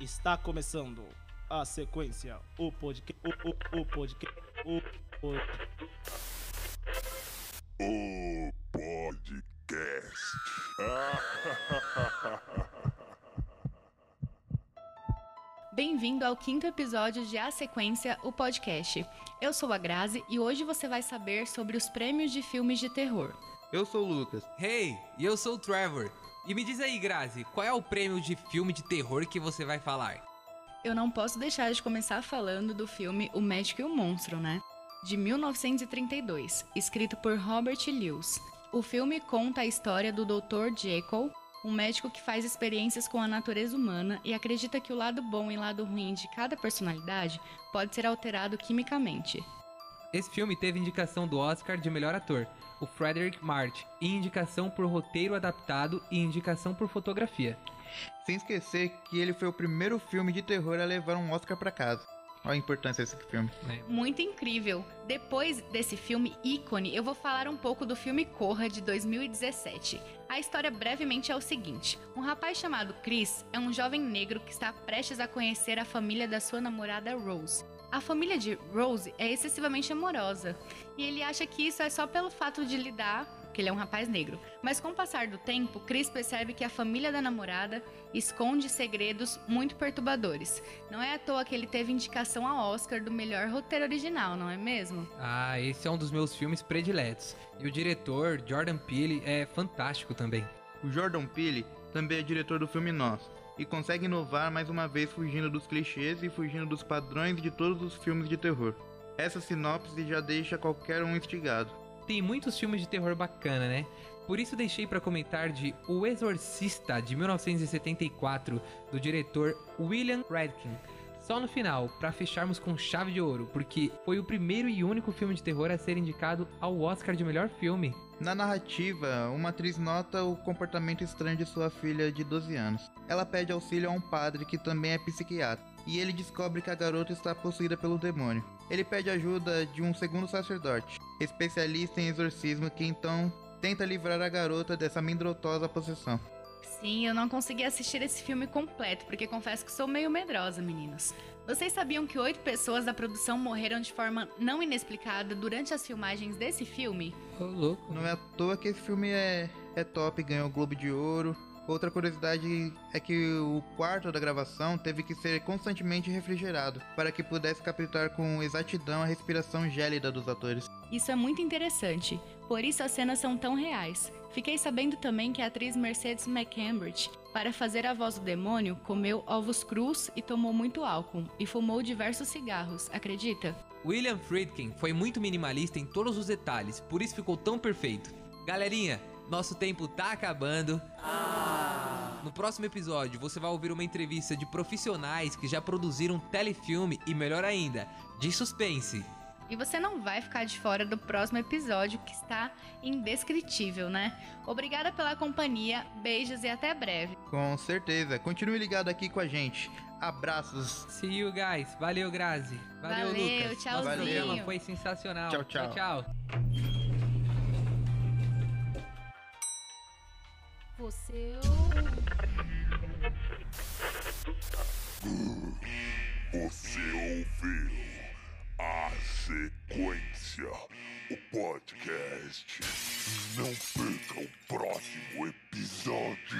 Está começando a sequência, o podcast, o, o, o podcast, o podcast. O podcast. Bem-vindo ao quinto episódio de A Sequência, o podcast. Eu sou a Grazi e hoje você vai saber sobre os prêmios de filmes de terror. Eu sou o Lucas. Hey, e eu sou o Trevor. E me diz aí, Grazi, qual é o prêmio de filme de terror que você vai falar? Eu não posso deixar de começar falando do filme O Médico e o Monstro, né? De 1932, escrito por Robert Lewis. O filme conta a história do Dr. Jekyll, um médico que faz experiências com a natureza humana e acredita que o lado bom e lado ruim de cada personalidade pode ser alterado quimicamente. Esse filme teve indicação do Oscar de melhor ator, o Frederick March, e indicação por roteiro adaptado e indicação por fotografia. Sem esquecer que ele foi o primeiro filme de terror a levar um Oscar para casa. Olha a importância desse filme. Muito incrível. Depois desse filme ícone, eu vou falar um pouco do filme Corra de 2017. A história brevemente é o seguinte: um rapaz chamado Chris é um jovem negro que está prestes a conhecer a família da sua namorada Rose. A família de Rose é excessivamente amorosa e ele acha que isso é só pelo fato de lidar que ele é um rapaz negro. Mas com o passar do tempo, Chris percebe que a família da namorada esconde segredos muito perturbadores. Não é à toa que ele teve indicação ao Oscar do melhor roteiro original, não é mesmo? Ah, esse é um dos meus filmes prediletos. E o diretor, Jordan Peele, é fantástico também. O Jordan Peele também é diretor do filme Nós e consegue inovar mais uma vez fugindo dos clichês e fugindo dos padrões de todos os filmes de terror. Essa sinopse já deixa qualquer um instigado. Tem muitos filmes de terror bacana, né? Por isso deixei para comentar de O Exorcista de 1974 do diretor William Friedkin. Só no final, para fecharmos com chave de ouro, porque foi o primeiro e único filme de terror a ser indicado ao Oscar de melhor filme. Na narrativa, uma atriz nota o comportamento estranho de sua filha de 12 anos. Ela pede auxílio a um padre que também é psiquiatra, e ele descobre que a garota está possuída pelo demônio. Ele pede ajuda de um segundo sacerdote, especialista em exorcismo, que então tenta livrar a garota dessa mendrotosa possessão. Sim, eu não consegui assistir esse filme completo, porque confesso que sou meio medrosa, meninos. Vocês sabiam que oito pessoas da produção morreram de forma não inexplicada durante as filmagens desse filme? Ô, louco. Não é à toa que esse filme é, é top, ganhou o Globo de Ouro. Outra curiosidade é que o quarto da gravação teve que ser constantemente refrigerado para que pudesse captar com exatidão a respiração gélida dos atores. Isso é muito interessante, por isso as cenas são tão reais. Fiquei sabendo também que a atriz Mercedes McCambridge, para fazer a voz do demônio, comeu ovos crus e tomou muito álcool, e fumou diversos cigarros, acredita? William Friedkin foi muito minimalista em todos os detalhes, por isso ficou tão perfeito. Galerinha, nosso tempo tá acabando. No próximo episódio, você vai ouvir uma entrevista de profissionais que já produziram telefilme e, melhor ainda, de suspense. E você não vai ficar de fora do próximo episódio que está indescritível, né? Obrigada pela companhia, beijos e até breve. Com certeza. Continue ligado aqui com a gente. Abraços. See you guys. Valeu, Grazi. Valeu, Valeu, Lucas. tchauzinho. Nosso programa foi sensacional. Tchau, tchau. tchau. Você Você ouviu a o podcast. Não perca o próximo episódio.